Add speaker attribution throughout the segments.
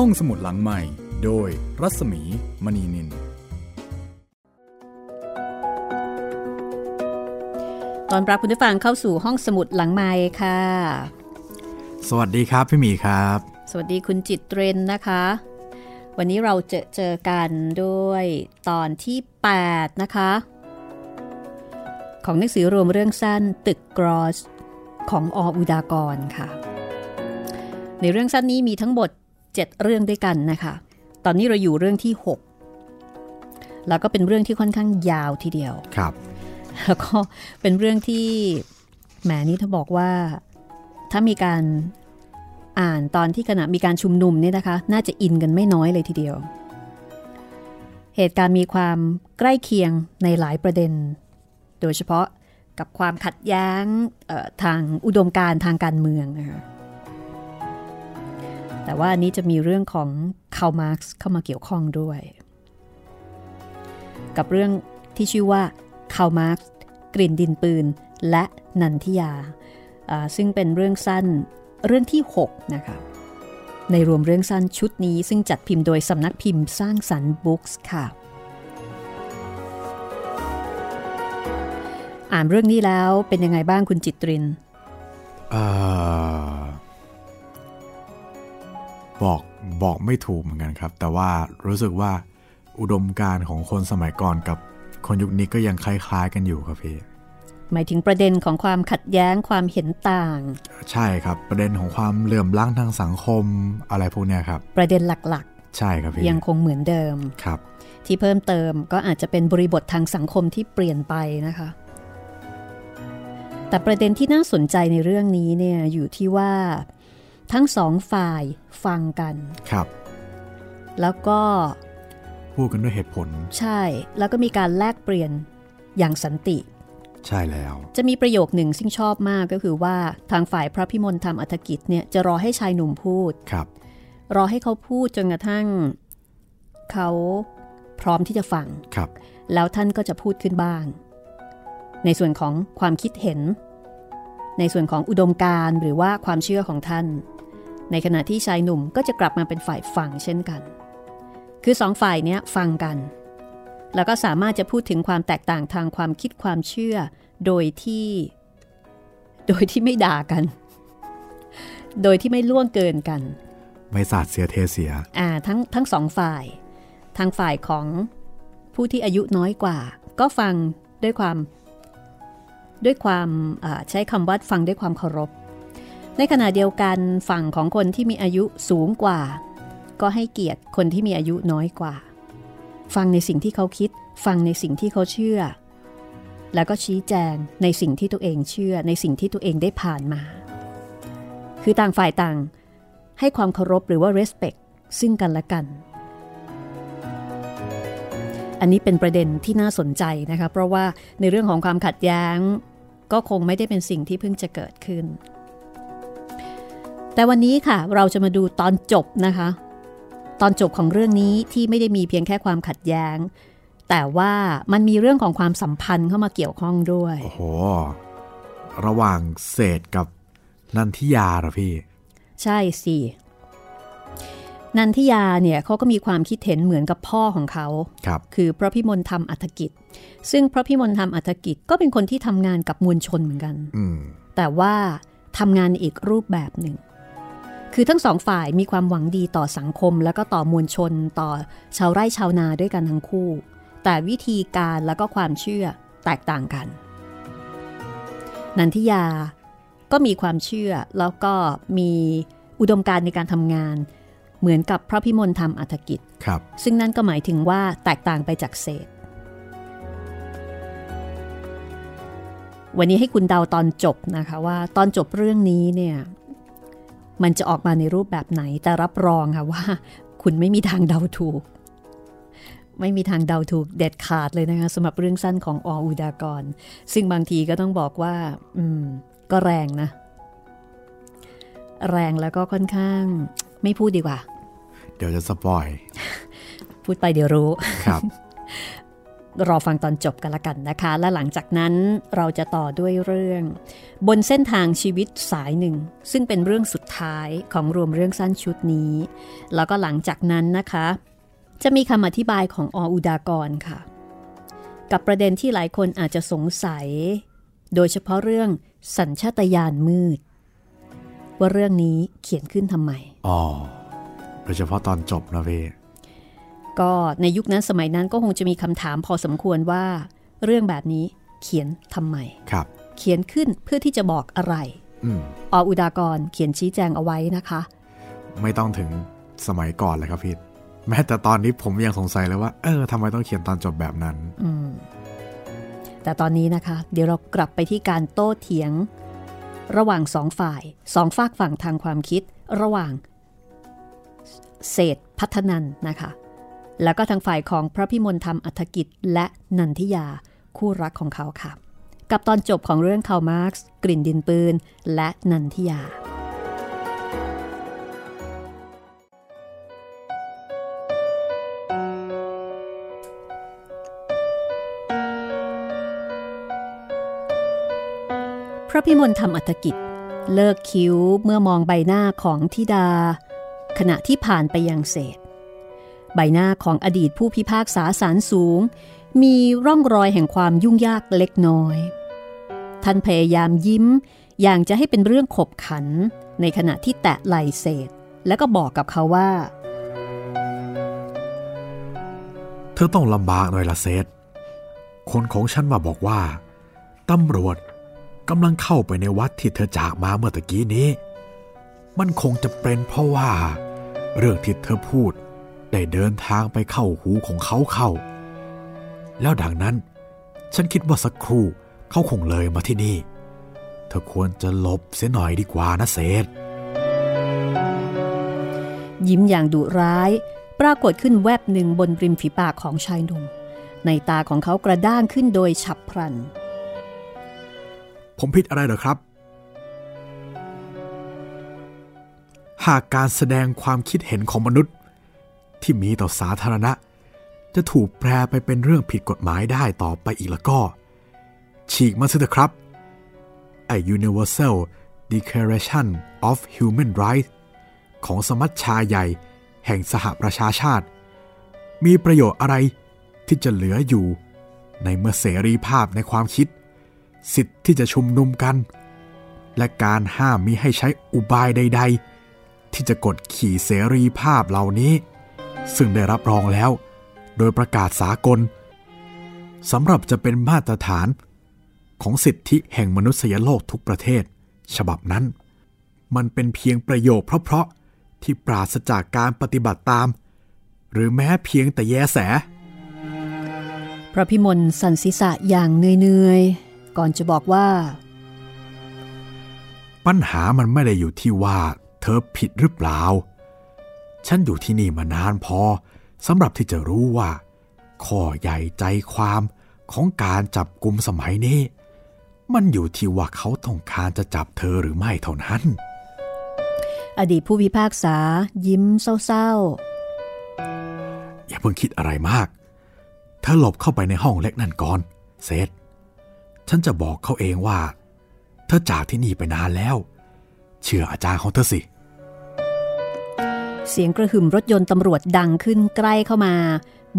Speaker 1: ห้องสมุดหลังใหม่ โดยรัศมีมณีนิน
Speaker 2: ตอนรับคุณผู้ฟังเข้าสู่ห้องสมุดหลังไม้ค่ะ
Speaker 1: สวัสดีครับพี่หมีครับ
Speaker 2: สวัสดีคุณจิตเรนนะคะ วันนี้เราจะเจอกันด้วยตอนที่ 8 นะคะ ของหนังสือรวมเรื่องสั้นตึกกรอสของออุดากรค่ะ ในเรื่องสั้นนี้มีทั้งหมด 7 เรื่องด้วยกันนะคะ ตอนนี้เราอยู่เรื่องที่ 6 แล้วก็เป็นเรื่องที่ค่อนข้างยาวทีเดียว
Speaker 1: ครับ
Speaker 2: แล้วก็เป็นเรื่องที่แหมนี่ถ้าบอกว่าถ้ามีการอ่านตอนที่ขณะมีการชุมนุมเนี่ยนะคะ น่าจะอินกันไม่น้อยเลยทีเดียว เหตุการณ์มีความใกล้เคียงในหลายประเด็น โดยเฉพาะกับความขัดแย้งทางอุดมการณ์ทางการเมืองนะคะ แต่ว่าอันนี้จะมีเรื่องของคาร์ล มาร์กซ์เข้ามาเกี่ยวข้องด้วย กับเรื่องที่ชื่อว่าคาร์ล มาร์กซ์ กลิ่นดินปืน และนันทิยา ซึ่งเป็นเรื่องสั้นเรื่องที่ 6 นะคะในรวมเรื่องสั้นชุดนี้ซึ่งจัดพิมพ์โดยสำนักพิมพ์สร้างสรรค์บุ๊กส์ค่ะ อ่านเรื่องนี้แล้วเป็นยังไงบ้างคุณจิตริน
Speaker 1: อ่อ บอกบอกไม่ถูกเหมือนกันครับ แต่ว่ารู้สึกว่าอุดมการณ์ของคนสมัยก่อนกับคนยุคนี้ก็ยังคล้ายๆกันอยู่ครับพี่
Speaker 2: หมายถึงประเด็นของความขัดแย้งความเห็นต่าง
Speaker 1: ใช่ครับ ประเด็นของความเหลื่อมล้ำทางสังคมอะไรพวกเนี้ยครับ
Speaker 2: ประเด็นหลัก
Speaker 1: ใช่ครับพี่
Speaker 2: ๆยังคงเหมือนเดิม
Speaker 1: ครับ
Speaker 2: ที่เพิ่มเติมก็อาจจะเป็นบริบททางสังคมที่เปลี่ยนไปนะคะ แต่ประเด็นที่น่าสนใจในเรื่องนี้เนี่ยอยู่ที่ว่า ทั้งสองฝ่ายฟังกัน
Speaker 1: ครับ
Speaker 2: แล้วก็
Speaker 1: พูดกันด้วยเหตุผล
Speaker 2: ใช่ แล้วก็มีการแลกเปลี่ยนอย่างสันติ
Speaker 1: ใช่แล้ว
Speaker 2: จะมีประโยคหนึ่งซึ่งชอบมากก็คือว่าทางฝ่ายพระพิมลธรรมอัฐกิจเนี่ยจะรอให้ชายหนุ่มพูด
Speaker 1: ครับ
Speaker 2: รอให้เขาพูดจนกระทั่งเขาพร้อมที่จะฟัง
Speaker 1: ครับ
Speaker 2: แล้วท่านก็จะพูดขึ้นบ้าง ในส่วนของความคิดเห็น ในส่วนของอุดมการณ์หรือว่าความเชื่อของท่าน ในขณะที่ชายหนุ่มก็จะกลับมาเป็นฝ่ายฟังเช่นกัน คือสองฝ่ายเนี้ยฟังกัน แล้วก็สามารถจะพูดถึงความแตกต่างทางความคิดความเชื่อ โดยที่ โดยที่ไม่ด่ากัน โดยที่ไม่ล่วงเกินกัน
Speaker 1: ไม่สาดเสียเทเสีย
Speaker 2: อ่าทั้งทั้งสองฝ่าย ทางฝ่ายของผู้ที่อายุน้อยกว่า ก็ฟังด้วยความ ด้วยความใช้คำว่าฟังด้วยความเคารพ ในขณะเดียวกันฝั่งของคนที่มีอายุสูงกว่า ก็ให้เกียรติคนที่มีอายุน้อยกว่า ฟังในสิ่งที่เขาคิด ฟังในสิ่งที่เขาเชื่อ แล้วก็ชี้แจงในสิ่งที่ตัวเองเชื่อ ในสิ่งที่ตัวเองได้ผ่านมา คือต่างฝ่ายต่าง ให้ความเคารพหรือว่า respect ซึ่งกันและกัน อันนี้เป็นประเด็นที่น่าสนใจนะคะเพราะว่าในเรื่องของความขัดแย้ง ก็คงไม่ได้เป็นสิ่งที่เพิ่งจะเกิดขึ้น แต่วันนี้ค่ะเราจะมาดูตอนจบนะคะ ตอนจบของเรื่องนี้ที่ไม่ได้มีเพียงแค่ความขัดแย้ง แต่ว่ามันมีเรื่องของความสัมพันธ์เข้ามาเกี่ยวข้องด้วย
Speaker 1: โอ้โห ระหว่างเศษกับนันทิยาเหรอพี่
Speaker 2: ใช่สินันทิยาเนี่ยเขาก็มีความคิดเห็นเหมือนกับพ่อของเขา
Speaker 1: ครับ
Speaker 2: คือพระพิมลธรรมอัฐกิจ ซึ่งพระพิมลธรรมอัฐกิจก็เป็นคนที่ทำงานกับมวลชนเหมือนกัน
Speaker 1: อืม
Speaker 2: แต่ว่าทำงานอีกรูปแบบหนึ่ง คือทั้งสองฝ่ายมีความหวังดีต่อสังคม แล้วก็ต่อมวลชนต่อชาวไร่ชาวนาด้วยกันทั้งคู่ แต่วิธีการแล้วก็ความเชื่อแตกต่างกัน นันทิยาก็มีความเชื่อแล้วก็มีอุดมการณ์ในการทำงานเหมือนกับพระพิมลธรรมอัฐกิจ
Speaker 1: ครับ
Speaker 2: ซึ่งนั่นก็หมายถึงว่าแตกต่างไปจากเศษ วันนี้ให้คุณเดาตอนจบนะคะว่าตอนจบเรื่องนี้เนี่ย มันจะออกมาในรูปแบบไหนแต่รับรองค่ะว่า คุณไม่มีทางเดาถูก ไม่มีทางเดาถูกเด็ดขาดเลยนะคะสำหรับเรื่องสั้นของออุดากร ซึ่งบางทีก็ต้องบอกว่า อืม ก็แรงนะ แรงแล้วก็ค่อนข้าง ไม่พูดดีกว่า
Speaker 1: เดี๋ยวจะสปอย
Speaker 2: พูดไปเดี๋ยวรู้
Speaker 1: ครับ
Speaker 2: รอฟังตอนจบกันละกันนะคะ และหลังจากนั้นเราจะต่อด้วยเรื่อง บนเส้นทางชีวิตสายหนึ่ง ซึ่งเป็นเรื่องสุดท้ายของรวมเรื่องสั้นชุดนี้ แล้วก็หลังจากนั้นนะคะ จะมีคำอธิบายของออุดากรค่ะ กับประเด็นที่หลายคนอาจจะสงสัย โดยเฉพาะเรื่องสัญชาตญาณมืด ว่าเรื่องนี้เขียนขึ้นทำไม
Speaker 1: อ๋อโดยเฉพาะตอนจบนะเว
Speaker 2: ก็ในยุคนั้นสมัยนั้นก็คงจะมีคำถามพอสมควรว่า เรื่องแบบนี้เขียนทำไม
Speaker 1: ครับ
Speaker 2: เขียนขึ้นเพื่อที่จะบอกอะไร
Speaker 1: อืม
Speaker 2: ออุดากรเขียนชี้แจงเอาไว้นะคะ
Speaker 1: ไม่ต้องถึงสมัยก่อนเลยครับพี่แม้แต่ตอนนี้ผมยังสงสัยเลยว่า เออทำไมต้องเขียนตอนจบแบบนั้น
Speaker 2: อืมแต่ตอนนี้นะคะ เดี๋ยวเรากลับไปที่การโต้เถียง ระหว่างสองฝ่ายสองฝากฝั่งทางความคิด ระหว่าง เศรษฐ์พัฒนันนะคะ แล้วก็ทางฝ่ายของพระพิมลธรรมอัฐกิจและนันทิยาคู่รักของเขาค่ะ กับตอนจบของเรื่องคาร์มาร์กส์กลิ่นดินปืน และนันทิยา พระพิมลธรรมอัฐกิจ เลิกคิ้วเมื่อมองใบหน้าของธิดา ขณะที่ผ่านไปยังเศษ ใบหน้าของอดีตผู้พิพากษาศาลสูง มีร่องรอยแห่งความยุ่งยากเล็กน้อย ท่านพยายามยิ้ม อย่างจะให้เป็นเรื่องขบขัน ในขณะที่แตะไหลเศษ แล้วก็บอกกับเขาว่า
Speaker 1: เธอต้องลำบากหน่อยละเซธคนของฉันมาบอกว่าตำรวจกำลังเข้าไปในวัดที่เธอจากมาเมื่อตะกี้นี้ มันคงจะเป็นเพราะว่า เรื่องที่เธอพูด ได้เดินทางไปเข้าหูของเขาเข้า แล้วดังนั้น ฉันคิดว่าสักครู่เขาคงเลยมาที่นี่ เธอควรจะหลบเสียหน่อยดีกว่านะเซธ
Speaker 2: ยิ้มอย่างดุร้าย ปรากฏขึ้นแวบหนึ่งบนริมฝีปากของชายหนุ่ม ในตาของเขากระด้างขึ้นโดยฉับพลัน
Speaker 1: ผมผิดอะไรเหรอครับหากการแสดงความคิดเห็นของมนุษย์ ที่มีต่อสาธารณะ จะถูกแปลไปเป็นเรื่องผิดกฎหมายได้ต่อไปอีกแล้วก็ ฉีกมาสิเถอะครับไอ Universal Declaration of Human Rights ของสมัชชาใหญ่แห่งสหประชาชาติ มีประโยชน์อะไรที่จะเหลืออยู่ในเมื่อเสรีภาพในความคิด สิทธิ์ที่จะชุมนุมกัน และการห้ามมิให้ใช้อุบายใด ๆ ที่จะกดขี่เสรีภาพเหล่านี้ ซึ่งได้รับรองแล้ว โดยประกาศสากลสำหรับจะเป็นมาตรฐานของสิทธิแห่งมนุษยโลกทุกประเทศ ฉบับนั้น มันเป็นเพียงประโยคเพราะๆที่ปราศจากการปฏิบัติตาม หรือแม้เพียงแต่แยแส
Speaker 2: พระพิมลสันศีษะอย่างเหนื่อยๆ ก่อนจะบอกว่า
Speaker 1: ปัญหามันไม่ได้อยู่ที่ว่าเธอผิดหรือเปล่า ฉันอยู่ที่นี่มานานพอสำหรับที่จะรู้ว่า ข้อใหญ่ใจความของการจับกลุ่มสมัยนี้ มันอยู่ที่ว่าเขาต้องการจะจับเธอหรือไม่เท่านั้น
Speaker 2: อดีตผู้พิพากษา ยิ้มเศร้า
Speaker 1: อย่าเพิ่งคิดอะไรมากเธอหลบเข้าไปในห้องเล็กนั่นก่อนเซธฉันจะบอกเขาเองว่า เธอจากที่นี่ไปนานแล้ว เชื่ออาจารย์ของเธอสิ
Speaker 2: ๆ เสียงกระหึ่มรถยนต์ตำรวจดังขึ้นใกล้เข้ามา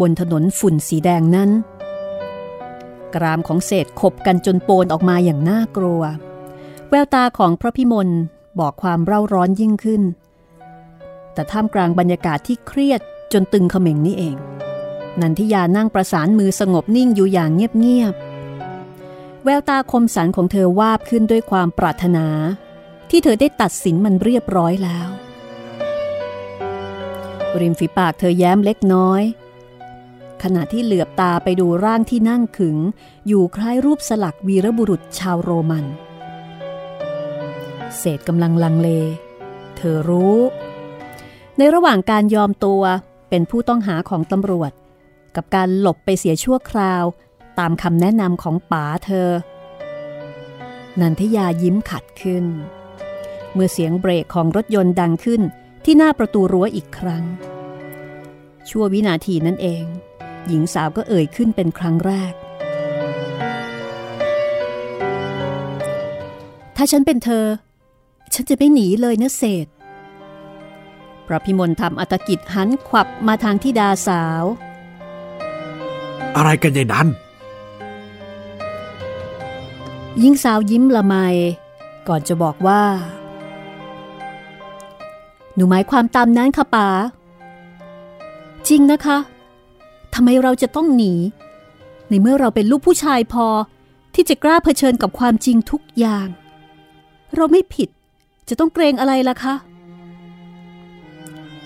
Speaker 2: บนถนนฝุ่นสีแดงนั้น กรามของเศษขบกันจนโปนออกมาอย่างน่ากลัว แววตาของพระพิมลบอกความเร่าร้อนยิ่งขึ้น แต่ท่ามกลางบรรยากาศที่เครียดจนตึงเขม่งนี่เอง นันทิยานั่งประสานมือสงบนิ่งอยู่อย่างเงียบๆ แววตาคมสันของเธอวาบขึ้นด้วยความปรารถนา ที่เธอได้ตัดสินมันเรียบร้อยแล้ว ริมฝีปากเธอแย้มเล็กน้อย ขณะที่เหลือบตาไปดูร่างที่นั่งขึง อยู่คล้ายรูปสลักวีรบุรุษชาวโรมัน เศษกำลังลังเล เธอรู้ ในระหว่างการยอมตัวเป็นผู้ต้องหาของตำรวจ กับการหลบไปเสียชั่วคราว ตามคำแนะนำของป๋าเธอ นันทยายิ้มขัดขึ้น เมื่อเสียงเบรกของรถยนต์ดังขึ้น ที่หน้าประตูรั้วอีกครั้ง ชั่ววินาทีนั่นเอง หญิงสาวก็เอ่ยขึ้นเป็นครั้งแรก ถ้าฉันเป็นเธอ ฉันจะไม่หนีเลยนะเศษพระพิมลทำอัตกิจหันขวับมาทางที่ดาสาว
Speaker 1: อะไรกันยายนัน
Speaker 2: หญิงสาวยิ้มละไม ก่อนจะบอกว่า หนูหมายความตามนั้นค่ะป๋า จริงนะคะ ทำไมเราจะต้องหนี ในเมื่อเราเป็นลูกผู้ชายพอที่จะกล้าเผชิญกับความจริงทุกอย่าง เราไม่ผิดจะต้องเกรงอะไรล่ะคะ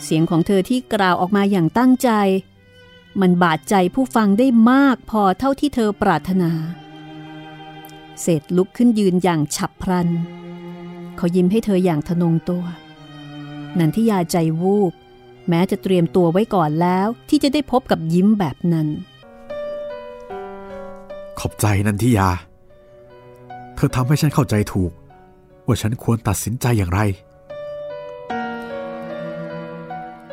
Speaker 2: เสียงของเธอที่กล่าวออกมาอย่างตั้งใจ มันบาดใจผู้ฟังได้มากพอเท่าที่เธอปรารถนา เศษลุกขึ้นยืนอย่างฉับพลัน เขายิ้มให้เธออย่างทนงตัว นันทิยาใจวูบแม้จะเตรียมตัวไว้ก่อนแล้วที่จะได้พบกับยิ้มแบบนั้น
Speaker 1: ขอบใจนันทิยา เธอทำให้ฉันเข้าใจถูก ว่าฉันควรตัดสินใจอย่างไร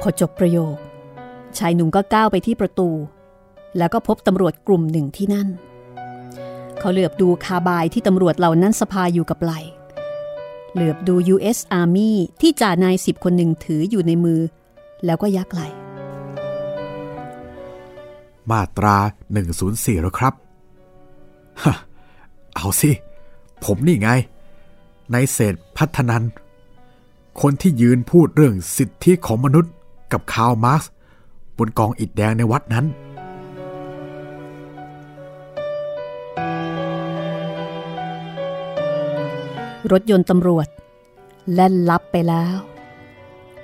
Speaker 2: พอจบประโยค ชายหนุ่มก็ก้าวไปที่ประตู แล้วก็พบตำรวจกลุ่มหนึ่งที่นั่น เขาเหลือบดูคาบายที่ตำรวจเหล่านั้นสภาอยู่กับไหล เหลือบดู U.S. Army ที่จ่านายสิบคนหนึ่งถืออยู่ในมือ แล้วก็ยักไหล
Speaker 1: มาตรา 104 แล้วครับ เอาสิ ผมนี่ไงในเศษพัฒนัน คนที่ยืนพูดเรื่องสิทธิของมนุษย์กับคาร์มาร์กบนกองอิฐแดงในวัดนั้น
Speaker 2: รถยนต์ตำรวจ แล่นลับไปแล้ว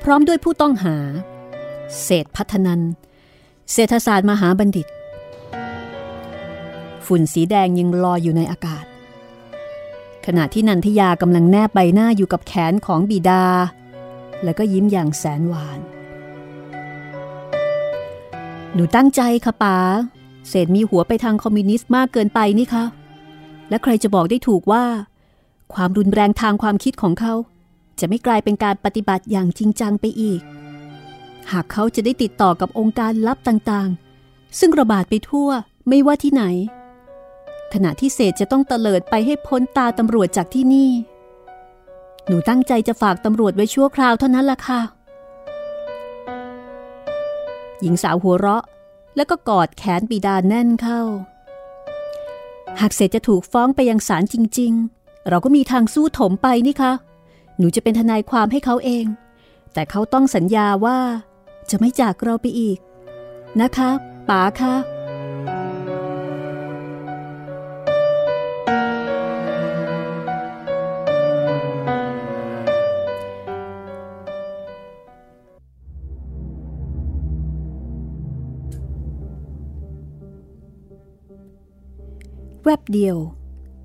Speaker 2: พร้อมด้วยผู้ต้องหา เศษพัฒนัน เศรษฐศาสตร์มหาบัณฑิต ฝุ่นสีแดงยังลอยอยู่ในอากาศ ขณะที่นันทยากำลังแนบใบหน้าอยู่กับแขนของบิดา แล้วก็ยิ้มอย่างแสนหวาน หนูตั้งใจค่ะป๋าเศษมีหัวไปทางคอมมิวนิสต์มากเกินไปนี่คะและใครจะบอกได้ถูกว่า ความรุนแรงทางความคิดของเขา จะไม่กลายเป็นการปฏิบัติอย่างจริงจังไปอีก หากเขาจะได้ติดต่อกับองค์การลับต่างๆ ซึ่งระบาดไปทั่วไม่ว่าที่ไหน ขณะที่เศษจะต้องเตลิดไปให้พ้นตาตำรวจจากที่นี่ หนูตั้งใจจะฝากตำรวจไว้ชั่วคราวเท่านั้นล่ะค่ะ หญิงสาวหัวเราะแล้วก็กอดแขนปีดาแน่นเข้า หากเศษจะถูกฟ้องไปยังศาลจริง ๆ เราก็มีทางสู้ถมไปนี่คะ หนูจะเป็นทนายความให้เขาเอง แต่เขาต้องสัญญาว่า จะไม่จากเราไปอีก นะคะป๋าคะแวบเดียว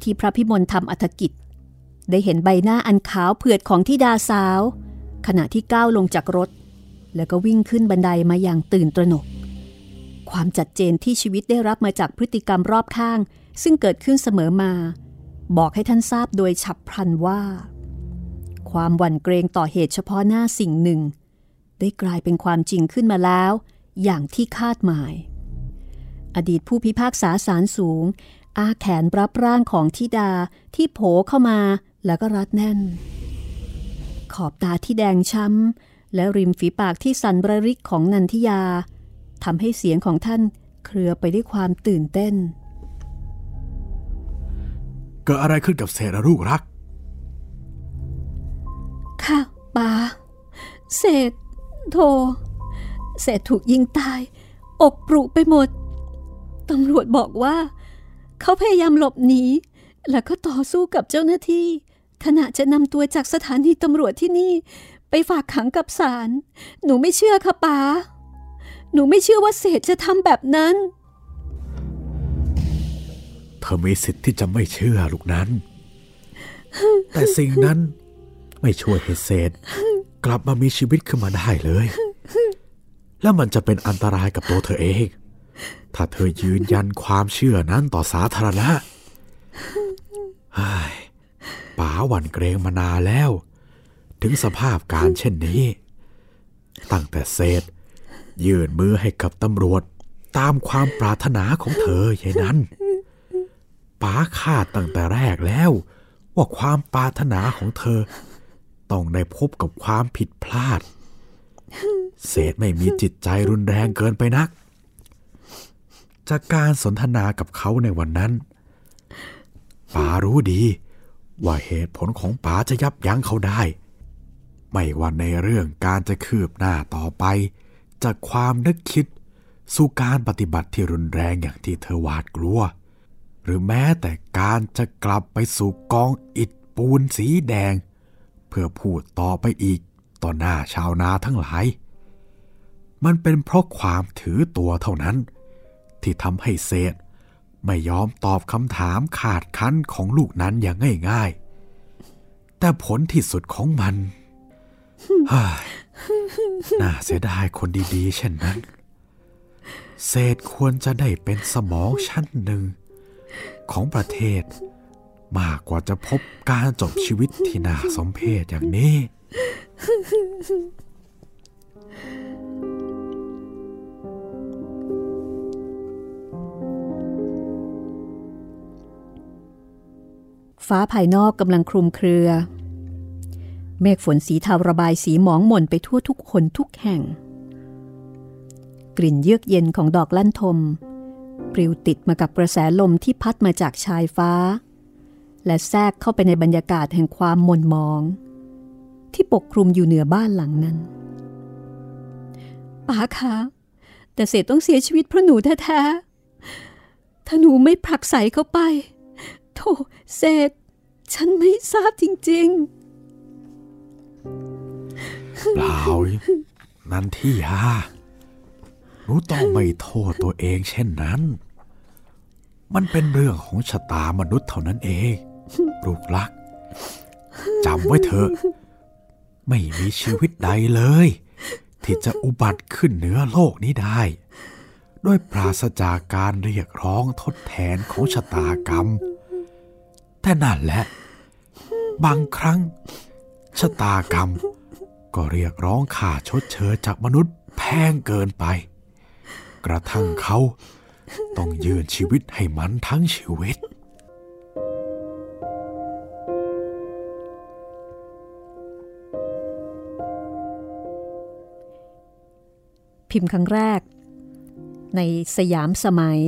Speaker 2: ที่พระพิมลทำอัฐกิจ ได้เห็นใบหน้าอันขาวเผือดของทิดาสาว ขณะที่ก้าวลงจากรถ แล้วก็วิ่งขึ้นบันไดมาอย่างตื่นตระหนก ความจัดเจนที่ชีวิตได้รับมาจากพฤติกรรมรอบข้าง ซึ่งเกิดขึ้นเสมอมา บอกให้ท่านทราบโดยฉับพลันว่า ความหวั่นเกรงต่อเหตุเฉพาะหน้าสิ่งหนึ่ง ได้กลายเป็นความจริงขึ้นมาแล้ว อย่างที่คาดหมายอดีตผู้พิพากษาศาลสูง อาแขนรับร่างของทิดาที่โผเข้ามาแล้วก็รัดแน่น ขอบตาที่แดงช้ำ และริมฝีปากที่สันระริกของนันทิยาทำให้เสียงของท่านเครือไปด้วยความตื่นเต้น
Speaker 1: เกิดอะไรขึ้นกับเศษลูกรัก
Speaker 2: ค่ะป้าเศษโทเศษถูกยิงตาย อกปรุไปหมด ตำรวจบอกว่า เขาพยายามหลบหนี แล้วก็ต่อสู้กับเจ้าหน้าที่ ขณะจะนำตัวจากสถานีตำรวจที่นี่ ไปฝากขังกับศาล หนูไม่เชื่อค่ะป้าหนูไม่เชื่อว่าเศษจะทำแบบนั้น
Speaker 1: เธอมีสิทธิ์ที่จะไม่เชื่อลูกนั้น แต่สิ่งนั้นไม่ช่วยให้เศษ กลับมามีชีวิตขึ้นมาได้เลย แล้วมันจะเป็นอันตรายกับตัวเธอเอง ถ้าเธอยืนยันความเชื่อนั้นต่อสาธารณะป๋าหวั่นเกรงมานานแล้ว ถึงสภาพการเช่นนี้ ตั้งแต่เศษ ยื่นมือให้กับตำรวจตามความปรารถนาของเธออย่างนั้นป๋าคาดตั้งแต่แรกแล้ว ว่าความปรารถนาของเธอ ต้องได้พบกับความผิดพลาด เศษไม่มีจิตใจรุนแรงเกินไปนัก จากการสนทนากับเขาในวันนั้นป๋ารู้ดี ว่าเหตุผลของป๋าจะยับยั้งเขาได้ ไม่ว่าในเรื่องการจะคืบหน้าต่อไป จากความนึกคิด สู่การปฏิบัติที่รุนแรงอย่างที่เธอหวาดกลัว หรือแม้แต่การจะกลับไปสู่กองอิฐปูนสีแดง เพื่อพูดต่อไปอีกต่อหน้าชาวนาทั้งหลาย มันเป็นเพราะความถือตัวเท่านั้น ที่ทำให้เศษไม่ยอมตอบคำถามขาดคั้นของลูกนั้นอย่างง่ายๆ แต่ผลที่สุดของมันน่าเสียดายคนดีๆ เช่นนั้น เศษควรจะได้เป็นสมองชั้นหนึ่ง ของประเทศ มากกว่าจะพบการจบชีวิตที่น่าสมเพชอย่างนี้
Speaker 2: ฟ้าภายนอกกำลังคลุมเครือ เมฆฝนสีเทาระบายสีหมองหม่นไปทั่วทุกคนทุกแห่ง กลิ่นเยือกเย็นของดอกลั่นทม ปลิวติดมากับกระแสลมที่พัดมาจากชายฟ้า และแทรกเข้าไปในบรรยากาศแห่งความหม่นมอง ที่ปกคลุมอยู่เหนือบ้านหลังนั้นป๋าคะแต่เศษต้องเสียชีวิตเพราะหนูแท้ๆถ้าหนูไม่ผลักใสเข้าไป โธ่เศษ ฉันไม่ทราบจริง
Speaker 1: ๆ เปล่า นันที่ยาหนูต้องไม่โทษตัวเองเช่นนั้น มันเป็นเรื่องของชะตามนุษย์เท่านั้นเองลูกลักจำไว้เถอะ ไม่มีชีวิตใดเลย ที่จะอุบัติขึ้นเหนือโลกนี้ได้ด้วยปราศจากการเรียกร้องทดแทนของชะตากรรม แต่นั่นแหละ บางครั้ง ชะตากรรม ก็เรียกร้องค่าชดเชยจากมนุษย์แพงเกินไป กระทั่งเขาต้องยืนชีวิตให้มันทั้งชีวิต
Speaker 2: พิมพ์ครั้งแรก ในสยามสมัย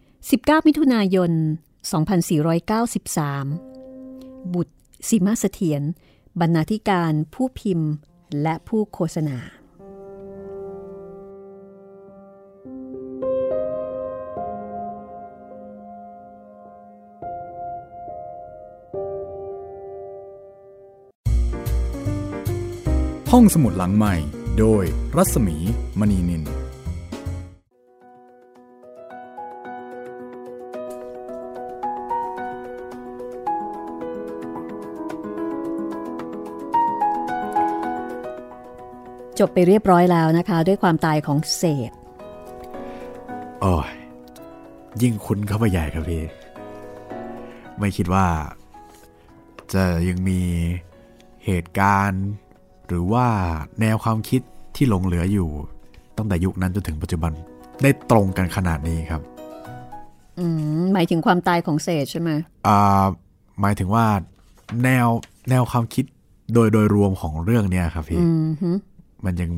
Speaker 2: 19 มิถุนายน 2493 บุตรสิมาเสถียรบรรณาธิการผู้พิมพ์และผู้โฆษณา
Speaker 3: ห้องสมุดหลังใหม่ โดยรัศมีมณีนิน
Speaker 2: จบไปเรียบร้อยแล้วนะคะ ด้วยความตายของเศษ
Speaker 1: โอ้ยยิ่งคุ้นเข้าไปใหญ่ครับพี่ไม่คิดว่า จะยังมีเหตุการณ์ หรือว่าแนวความคิดที่หลงเหลืออยู่ ตั้งแต่ยุคนั้นจนถึงปัจจุบันได้ตรงกันขนาดนี้ครับ
Speaker 2: อืมหมายถึงความตายของเศษใช่ไหม
Speaker 1: อ่าหมายถึงว่าแนวแนวความคิดโดยโดยรวมของเรื่องเนี้ยครับพี่ มันยัง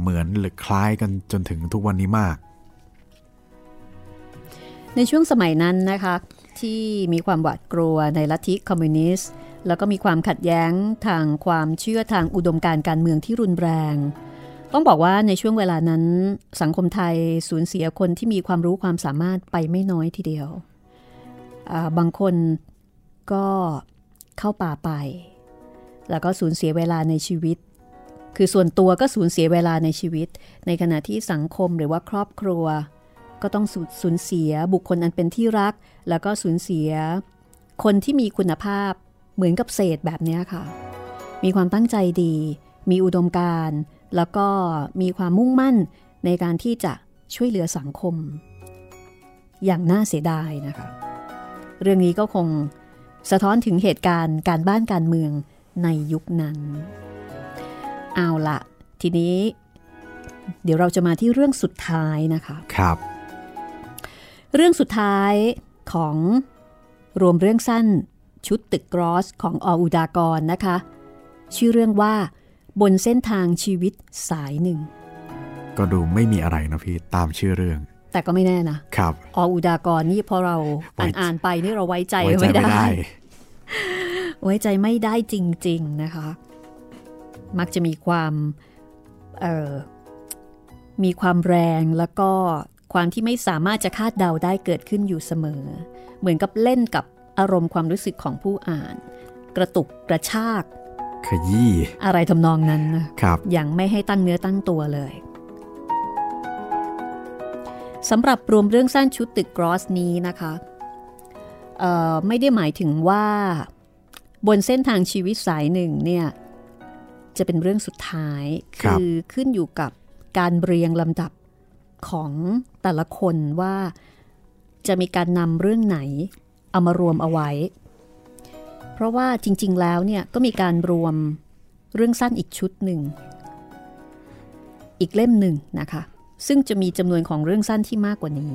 Speaker 1: เหมือนหรือคล้ายกันจนถึงทุกวันนี้มาก
Speaker 2: ในช่วงสมัยนั้นนะคะ ที่มีความหวาดกลัวในลัทธิคอมมิวนิสต์แล้วก็มีความขัดแย้งทางความเชื่อทางอุดมการการเมืองที่รุนแรง ต้องบอกว่าในช่วงเวลานั้น สังคมไทยสูญเสียคนที่มีความรู้ความสามารถไปไม่น้อยทีเดียว บางคนก็เข้าป่าไป แล้วก็สูญเสียเวลาในชีวิต คือส่วนตัวก็สูญเสียเวลาในชีวิต ในขณะที่สังคมหรือว่าครอบครัว ก็ต้องสูญเสียบุคคลอันเป็นที่รัก แล้วก็สูญเสีย คนที่มีคุณภาพเหมือนกับเศษแบบนี้ค่ะ มีความตั้งใจดี มีอุดมการณ์แล้วก็มีความมุ่งมั่นในการที่จะช่วยเหลือสังคม อย่างน่าเสียดายนะคะ เรื่องนี้ก็คงสะท้อนถึงเหตุการณ์การบ้านการเมืองในยุคนั้น เอาละทีนี้ เดี๋ยวเราจะมาที่เรื่องสุดท้ายนะคะ
Speaker 1: ครับ
Speaker 2: เรื่องสุดท้ายของรวมเรื่องสั้นชุดตึกกรอสของออุดากรนะคะ ชื่อเรื่องว่า บนเส้นทางชีวิตสายหนึ่ง
Speaker 1: ก็ดูไม่มีอะไรนะพี่ตามชื่อเรื่อง
Speaker 2: แต่ก็ไม่แน่นะ
Speaker 1: ครับ
Speaker 2: ออุดากรนี่พอเรา
Speaker 1: ไว้
Speaker 2: อ่านอ่านไปนี่เราไว้ใจ
Speaker 1: ไว้ใจ
Speaker 2: ไม่
Speaker 1: ไม่
Speaker 2: ได้
Speaker 1: ได้
Speaker 2: ไว้ใจไม่ได้จริง ๆ นะคะ มักจะมีความเอ่อมีความแรงแล้วก็ความที่ไม่สามารถจะคาดเดาได้เกิดขึ้นอยู่เสมอ เหมือนกับเล่นกับอารมณ์ความรู้สึกของผู้อ่าน กระตุกกระชาก
Speaker 1: ขยี้
Speaker 2: อะไรทำนองนั้นนะครับอย่างไม่ให้ตั้งเนื้อตั้งตัวเลยสำหรับรวมเรื่องสั้นชุดตึกกรอสนี้นะคะเอ่อไม่ได้หมายถึงว่า บนเส้นทางชีวิตสายหนึ่งเนี่ย จะเป็นเรื่องสุดท้าย
Speaker 1: ครับ
Speaker 2: คือขึ้นอยู่กับการเรียงลำดับของแต่ละคนว่าจะมีการนำเรื่องไหนเอามารวมเอาไว้ เพราะว่าจริง ๆ แล้วเนี่ยก็มีการรวมเรื่องสั้นอีกชุดหนึ่ง อีกเล่มหนึ่งนะคะ ซึ่งจะมีจำนวนของเรื่องสั้นที่มากกว่านี้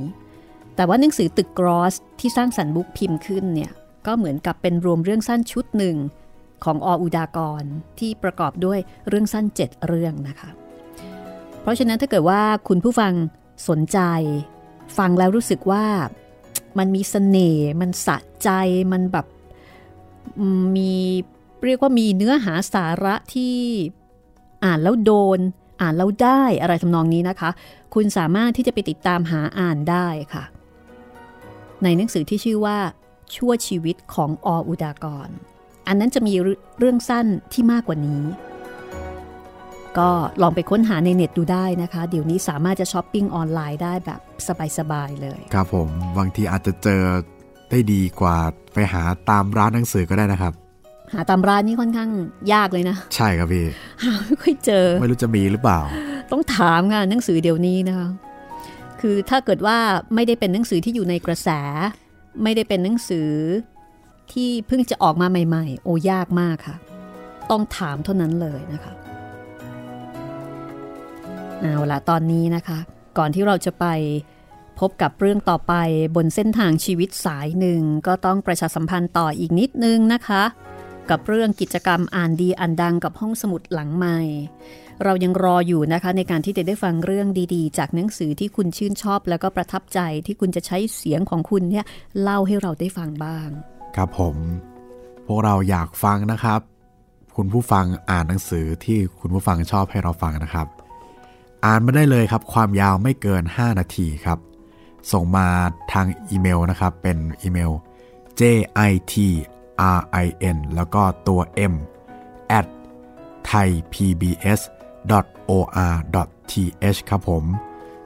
Speaker 2: แต่ว่าหนังสือตึกกรอสที่สร้างสรรค์บุ๊กพิมพ์ขึ้นเนี่ยก็เหมือนกับเป็นรวมเรื่องสั้นชุดหนึ่ง ของออุดากรที่ประกอบด้วยเรื่องสั้น 7 เรื่องนะคะ เพราะฉะนั้นถ้าเกิดว่าคุณผู้ฟังสนใจ ฟังแล้วรู้สึกว่ามันมีเสน่ห์มันสะใจมันแบบมมีเรียกว่ามีเนื้อหาสาระที่อ่านแล้วโดน อ่านแล้วได้อะไรทำนองนี้นะคะ คุณสามารถที่จะไปติดตามหาอ่านได้ค่ะ ในหนังสือที่ชื่อว่าชั่วชีวิตของอ.อุดากร อันนั้นจะมีเรื่องสั้นที่มากกว่านี้ ก็ลองไปค้นหาในเน็ตดูได้นะคะ เดี๋ยวนี้สามารถจะช้อปปิ้งออนไลน์ได้แบบสบายๆเลย
Speaker 1: ครับผม บางทีอาจจะเจอได้ดีกว่าไปหาตามร้านหนังสือก็ได้นะครับ
Speaker 2: หาตามร้านนี่ค่อนข้างยากเลยนะ
Speaker 1: ใช่ครับพี่
Speaker 2: หาไม่ค่อยเจอ
Speaker 1: ไม่รู้จะมีหรือเปล่า
Speaker 2: ต้องถามงานหนังสือเดี๋ยวนี้นะคะ คือถ้าเกิดว่าไม่ได้เป็นหนังสือที่อยู่ในกระแส ไม่ได้เป็นหนังสือ ที่เพิ่งจะออกมาใหม่ๆ โอ้ยากมากค่ะ ต้องถามเท่านั้นเลยนะคะเอาละตอนนี้นะคะ ก่อนที่เราจะไปพบกับเรื่องต่อไปบนเส้นทางชีวิตสายหนึ่ง ก็ต้องประชาสัมพันธ์ต่ออีกนิดนึงนะคะ กับเรื่องกิจกรรมอ่านดีอ่านดังกับห้องสมุดหลังใหม่ เรายังรออยู่นะคะในการที่จะได้ฟังเรื่องดีๆ จากหนังสือที่คุณชื่นชอบแล้วก็ประทับใจที่คุณจะใช้เสียงของคุณเนี่ยเล่าให้เราได้ฟังบ้าง
Speaker 1: ครับผม พวกเราอยากฟังนะครับ คุณผู้ฟังอ่านหนังสือที่คุณผู้ฟังชอบให้เราฟังนะครับ อ่านมาได้เลยครับความยาวไม่เกิน 5 นาทีครับ ส่งมาทางอีเมลนะครับ เป็นอีเมล j i t r i n แล้วก็ตัว m at thaipbs or th ครับผม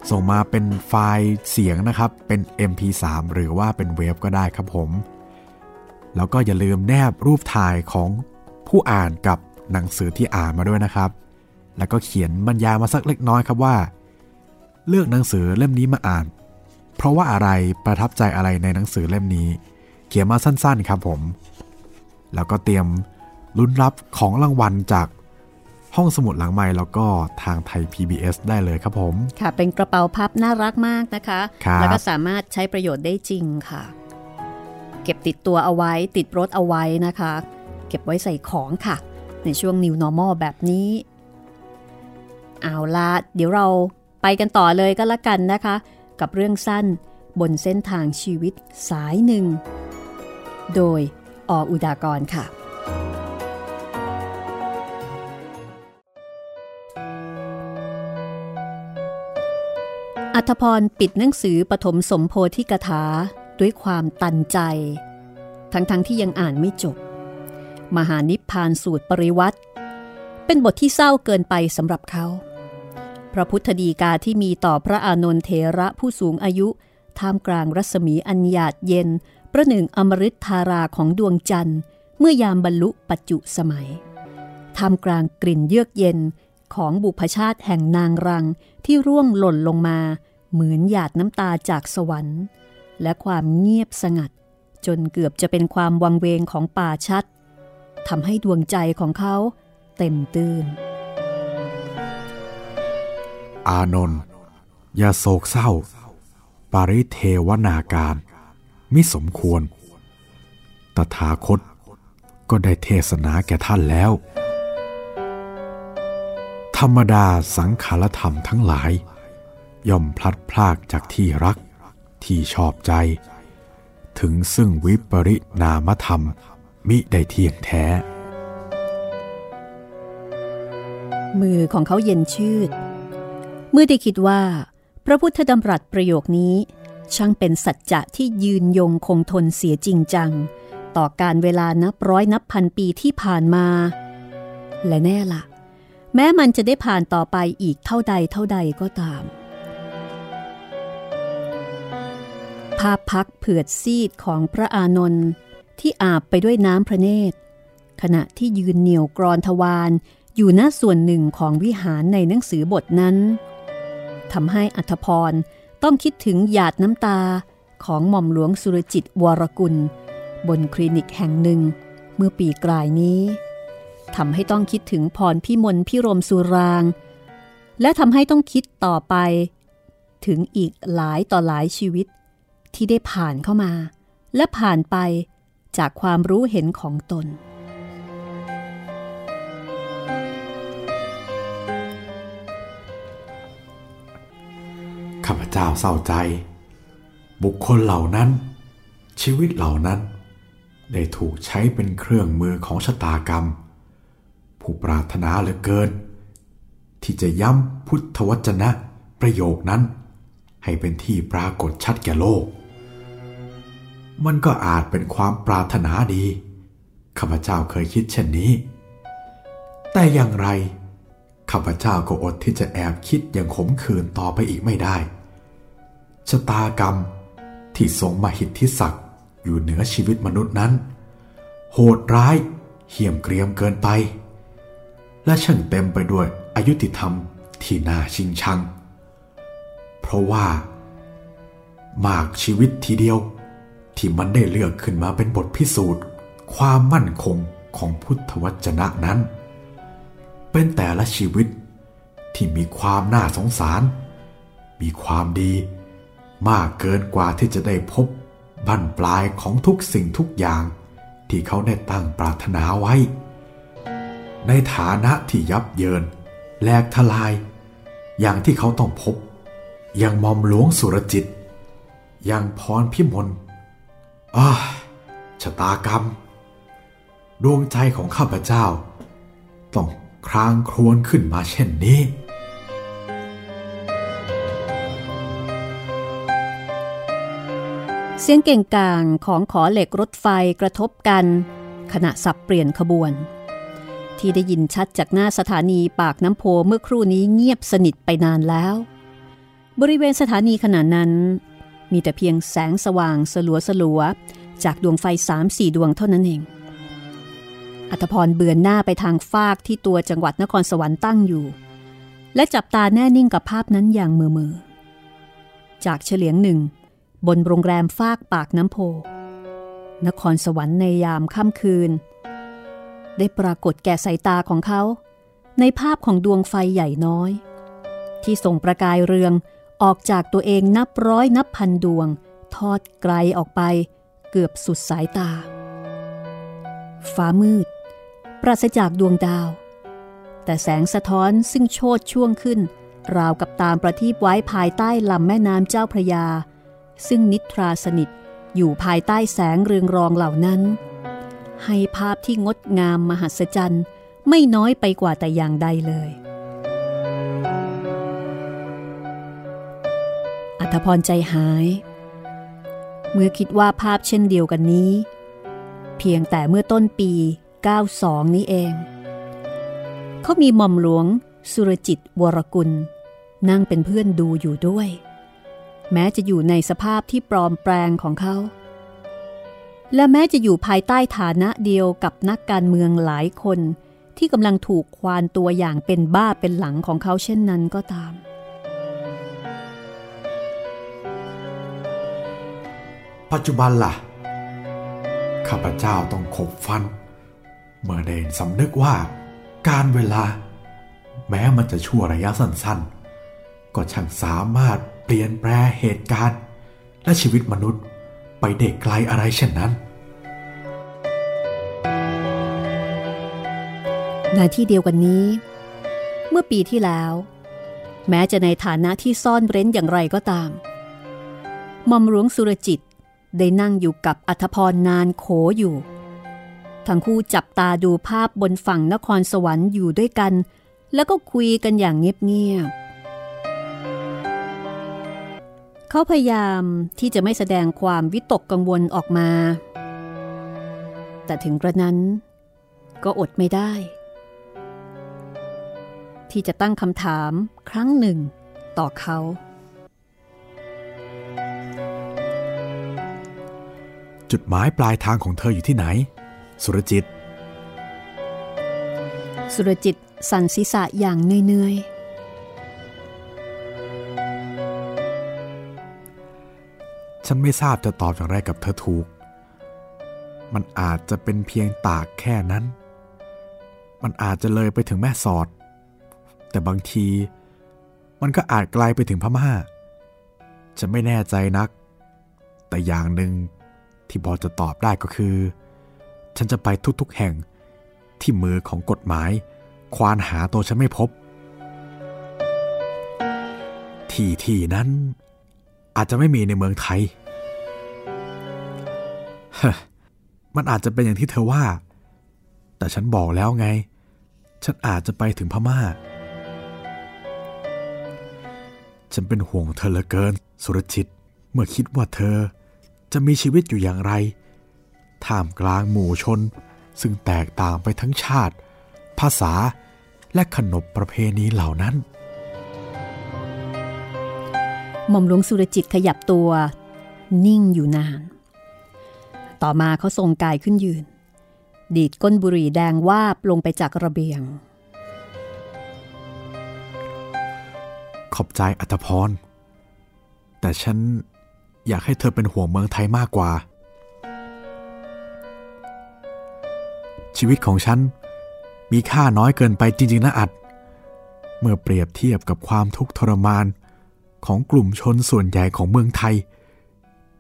Speaker 1: ส่งมาเป็นไฟล์เสียงนะครับ เป็น mp3 หรือว่าเป็นเวฟก็ได้ครับผม แล้วก็อย่าลืมแนบรูปถ่ายของผู้อ่านกับหนังสือที่อ่านมาด้วยนะครับ แล้วก็เขียนบรรยายมาสักเล็กน้อยครับว่า เลือกหนังสือเล่มนี้มาอ่าน เพราะว่าอะไรประทับใจอะไรในหนังสือเล่มนี้ เขียนมาสั้นๆครับผม แล้วก็เตรียมลุ้นรับของรางวัลจากห้องสมุดหลังไม้แล้วก็ทางไทย PBS ได้เลยครับผม
Speaker 2: ค่ะ เป็นกระเป๋าพับน่ารักมากนะคะ
Speaker 1: ครับ
Speaker 2: แล้วก็สามารถใช้ประโยชน์ได้จริงค่ะ เก็บติดตัวเอาไว้ติดรถเอาไว้นะคะ เก็บไว้ใส่ของค่ะ ในช่วง New Normal แบบนี้ เอาละเดี๋ยวเราไปกันต่อเลยก็แล้วกันนะคะ กับเรื่องสั้นบนเส้นทางชีวิตสายหนึ่ง โดยออุดากรค่ะ อัธพรปิดหนังสือปฐมสมโพธิกถา ด้วยความตันใจ ทั้งๆทที่ยังอ่านไม่จบ มหานิพพานสูตรปริวัติ เป็นบทที่เศร้าเกินไปสำหรับเขา พระพุทธดีกาที่มีต่อพระอานนทเถระผู้สูงอายุ ท่ามกลางรัศมีอันหยาดเย็น ประหนึ่งอมฤตธาราของดวงจันทร์ เมื่อยามบรรลุปัจจุสมัย ท่ามกลางกลิ่นเยือกเย็นของบุพชาติแห่งนางรังที่ร่วงหล่นลงมา เหมือนหยาดน้ำตาจากสวรรค์ และความเงียบสงัด จนเกือบจะเป็นความวังเวงของป่าชัดทำให้ดวงใจของเขาเต็มตื้น
Speaker 1: อานนท์อย่าโศกเศร้าปปริเทวนาการมิสมควร ตถาคตก็ได้เทศนาแก่ท่านแล้ว ธรรมดาสังขารธรรมทั้งหลาย ย่อมพลัดพรากจากที่รัก ที่ชอบใจ ถึงซึ่งวิปริณามธรรม มิได้เที่ยงแท้
Speaker 2: มือของเขาเย็นชืดเมื่อได้คิดว่า พระพุทธดำรัสประโยคนี้ ช่างเป็นสัจจะที่ยืนยงคงทนเสียจริงจัง ต่อการเวลานับร้อยนับพันปีที่ผ่านมา และแน่ละ่ะ แม้มันจะได้ผ่านต่อไปอีกเท่าใดเท่าใดก็ตาม ภาพพักเผือดซีดของพระอานนท์ที่อาบไปด้วยน้ำพระเนตร ขณะที่ยืนเหนี่ยวกรอนทวารอยู่ณส่วนหนึ่งของวิหารในหนังสือบทนั้นทำให้อัธพรต้องคิดถึงหยาดน้ำตาของหม่อมหลวงสุรจิตวรกุล บนคลินิกแห่งหนึ่ง เมื่อปีกลายนี้ทำให้ต้องคิดถึงพรพิมลพิรมสุราง และทำให้ต้องคิดต่อไป ถึงอีกหลายต่อหลายชีวิต ที่ได้ผ่านเข้ามา และผ่านไปจากความรู้เห็นของตน
Speaker 1: ข้าพเจ้าเศร้าใจ บุคคลเหล่านั้น ชีวิตเหล่านั้น ได้ถูกใช้เป็นเครื่องมือของชะตากรรม ผู้ปรารถนาเหลือเกิน ที่จะย้ำพุทธวจนะประโยคนั้น ให้เป็นที่ปรากฏชัดแก่โลก มันก็อาจเป็นความปรารถนาดี ข้าพเจ้าเคยคิดเช่นนี้ แต่อย่างไร ข้าพเจ้าก็อดที่จะแอบคิดอย่างขมขื่นต่อไปอีกไม่ได้ ชะตากรรมที่ทรงมาหิทธิศักดิ์อยู่เหนือชีวิตมนุษย์นั้น โหดร้ายเหี้ยมเกรียมเกินไป และช่างเต็มไปด้วยอายุติธรรมที่น่าชิงชัง เพราะว่ามากชีวิตทีเดียว ที่มันได้เลือกขึ้นมาเป็นบทพิสูจน์ ความมั่นคงของพุทธวจนะนั้น เป็นแต่ละชีวิตที่มีความน่าสงสาร มีความดี มากเกินกว่าที่จะได้พบบั้นปลายของทุกสิ่งทุกอย่างที่เขาได้ตั้งปรารถนาไว้ ในฐานะที่ยับเยินแหลกทลาย อย่างที่เขาต้องพบ อย่างมอมหลวงสุรจิต อย่างพรพิมล อ้าชะตากรรม ดวงใจของข้าพเจ้า ต้องครางครวญขึ้นมาเช่นนี้
Speaker 2: เสียงเก่งกางของขอเหล็กรถไฟกระทบกัน ขณะสับเปลี่ยนขบวน ที่ได้ยินชัดจากหน้าสถานีปากน้ำโพเมื่อครู่นี้เงียบสนิทไปนานแล้ว บริเวณสถานีขณะนั้น มีแต่เพียงแสงสว่างสลัวสลัวจากดวงไฟสามสี่ดวงเท่านั้นเอง อัตพรเบือนหน้าไปทางฟากที่ตัวจังหวัดนครสวรรค์ตั้งอยู่ และจับตาแน่นิ่งกับภาพนั้นอย่างมือมือ จากเฉลียงหนึ่ง บนโรงแรมฟากปากน้ำโพ นครสวรรค์ในยามค่ำคืน ได้ปรากฏแก่สายตาของเขา ในภาพของดวงไฟใหญ่น้อย ที่ส่งประกายเรือง ออกจากตัวเองนับร้อยนับพันดวง ทอดไกลออกไป เกือบสุดสายตา ฟ้ามืด ปราศจากดวงดาว แต่แสงสะท้อนซึ่งโชดช่วงขึ้น ราวกับตามประทีปไว้ภายใต้ลำแม่น้ำเจ้าพระยา ซึ่งนิทราสนิทอยู่ภายใต้แสงเรืองรองเหล่านั้น ให้ภาพที่งดงามมหัศจรรย์ ไม่น้อยไปกว่าแต่อย่างใดเลย อัธพรใจหาย เมื่อคิดว่าภาพเช่นเดียวกันนี้ เพียงแต่เมื่อต้นปี 92 นี้เอง เขามีหม่อมหลวง สุรจิตวรกุล นั่งเป็นเพื่อนดูอยู่ด้วย แม้จะอยู่ในสภาพที่ปลอมแปลงของเขา และแม้จะอยู่ภายใต้ฐานะเดียวกับนักการเมืองหลายคนที่กำลังถูกควานตัวอย่างเป็นบ้าเป็นหลังของเขาเช่นนั้นก็ตาม
Speaker 1: ปัจจุบันล่ะ ข้าพเจ้าต้องขบฟัน เมื่อเดนสำนึกว่าการเวลา แม้มันจะชั่วระยะสั้นๆ ก็ช่างสามารถเปลี่ยนแปลเหตุการณ์ และชีวิตมนุษย์ไปเด็กไกลอะไรเช่นนั้น
Speaker 2: ในที่เดียวกันนี้ เมื่อปีที่แล้ว แม้จะในฐานะที่ซ่อนเร้นอย่างไรก็ตามมอมหลวงสุรจิต ได้นั่งอยู่กับอัธพรนานโขอยู่ ทั้งคู่จับตาดูภาพบนฝั่งนครสวรรค์อยู่ด้วยกัน แล้วก็คุยกันอย่างเงียบๆเขาพยายามที่จะไม่แสดงความวิตกกังวลออกมา แต่ถึงกระนั้น ก็อดไม่ได้ ที่จะตั้งคำถามครั้งหนึ่งต่อเขา
Speaker 1: จุดหมายปลายทางของเธออยู่ที่ไหน สุรจิต
Speaker 2: สุรจิตสั่นศีรษะอย่างเนื่อย
Speaker 1: ฉันไม่ทราบจะตอบอย่างไรกับเธอถูก มันอาจจะเป็นเพียงตากแค่นั้น มันอาจจะเลยไปถึงแม่สอด แต่บางที มันก็อาจไกลไปถึงพม่า ฉันไม่แน่ใจนัก แต่อย่างหนึ่ง ที่พอจะตอบได้ก็คือ ฉันจะไปทุกๆแห่งที่มือของกฎหมาย ควานหาตัวฉันไม่พบ ที่ที่นั้น อาจจะไม่มีในเมืองไทยฮมันอาจจะเป็นอย่างที่เธอว่า แต่ฉันบอกแล้วไง ฉันอาจจะไปถึงพมา่า ฉันเป็นห่วงเธอเหลือเกิน สุรจิต เมื่อคิดว่าเธอ จะมีชีวิตอยู่อย่างไร ท่ามกลางหมู่ชนซึ่งแตกต่างไปทั้งชาติ ภาษาและขนบประเพณีเหล่านั้น
Speaker 2: หม่อมหลวงสุรจิตขยับตัว นิ่งอยู่นาน ต่อมาเขาทรงกายขึ้นยืน ดีดก้นบุหรี่แดงวาบลงไปจากระเบียง
Speaker 1: ขอบใจอัตพร แต่ฉัน อยากให้เธอเป็นห่วงเมืองไทยมากกว่า ชีวิตของฉัน มีค่าน้อยเกินไปจริงๆนะอัด เมื่อเปรียบเทียบกับความทุกข์ทรมานของกลุ่มชนส่วนใหญ่ของเมืองไทย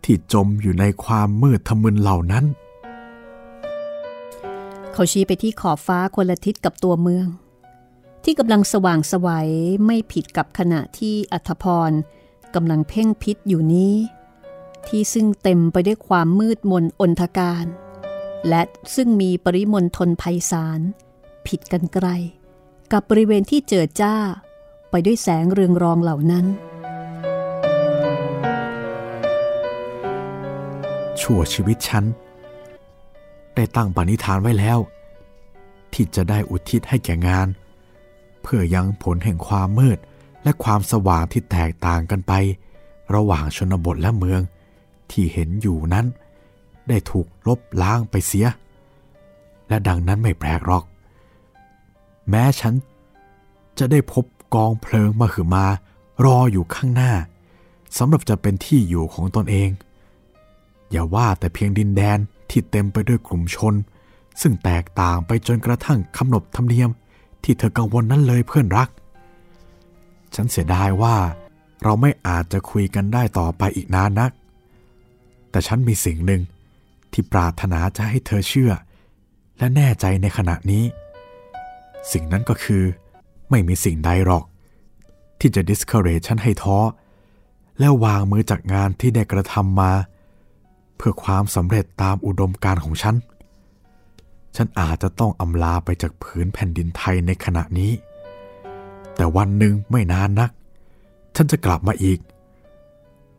Speaker 1: ที่จมอยู่ในความมืดทะมึนเหล่านั้น
Speaker 2: เขาชี้ไปที่ขอบฟ้าคนละทิศกับตัวเมือง ที่กำลังสว่างสวัยไม่ผิดกับขณะที่อัธพรกำลังเพ่งพิษอยู่นี้ ที่ซึ่งเต็มไปด้วยความมืดมนอนทการ และซึ่งมีปริมณฑลภัยสารผิดกันไกล กับบริเวณที่เจิดจ้า ไปด้วยแสงเรืองรองเหล่านั้น
Speaker 1: ชั่วชีวิตฉัน ได้ตั้งปณิธานไว้แล้ว ที่จะได้อุทิศให้แก่งาน เพื่อยังผลแห่งความมืดและความสว่างที่แตกต่างกันไป ระหว่างชนบทและเมือง ที่เห็นอยู่นั้น ได้ถูกลบล้างไปเสีย และดังนั้นไม่แปลกหรอก แม้ฉันจะได้พบกองเพลิงมาหือมารออยู่ข้างหน้าสำหรับจะเป็นที่อยู่ของตนเอง อย่าว่าแต่เพียงดินแดนที่เต็มไปด้วยกลุ่มชน ซึ่งแตกต่างไปจนกระทั่งคำนบธรรมเนียม ที่เธอกังวลนั้นเลยเพื่อนรัก ฉันเสียดายว่าเราไม่อาจจะคุยกันได้ต่อไปอีกนานนัก แต่ฉันมีสิ่งหนึ่งที่ปรารถนาจะให้เธอเชื่อ และแน่ใจในขณะนี้ สิ่งนั้นก็คือ ไม่มีสิ่งใดหรอก ที่จะ discourage ฉันให้ท้อ และวางมือจากงานที่ได้กระทำมา เพื่อความสำเร็จตามอุดมการของฉัน ฉันอาจจะต้องอำลาไปจากผืนแผ่นดินไทยในขณะนี้ แต่วันหนึ่งไม่นานนัก ฉันจะกลับมาอีก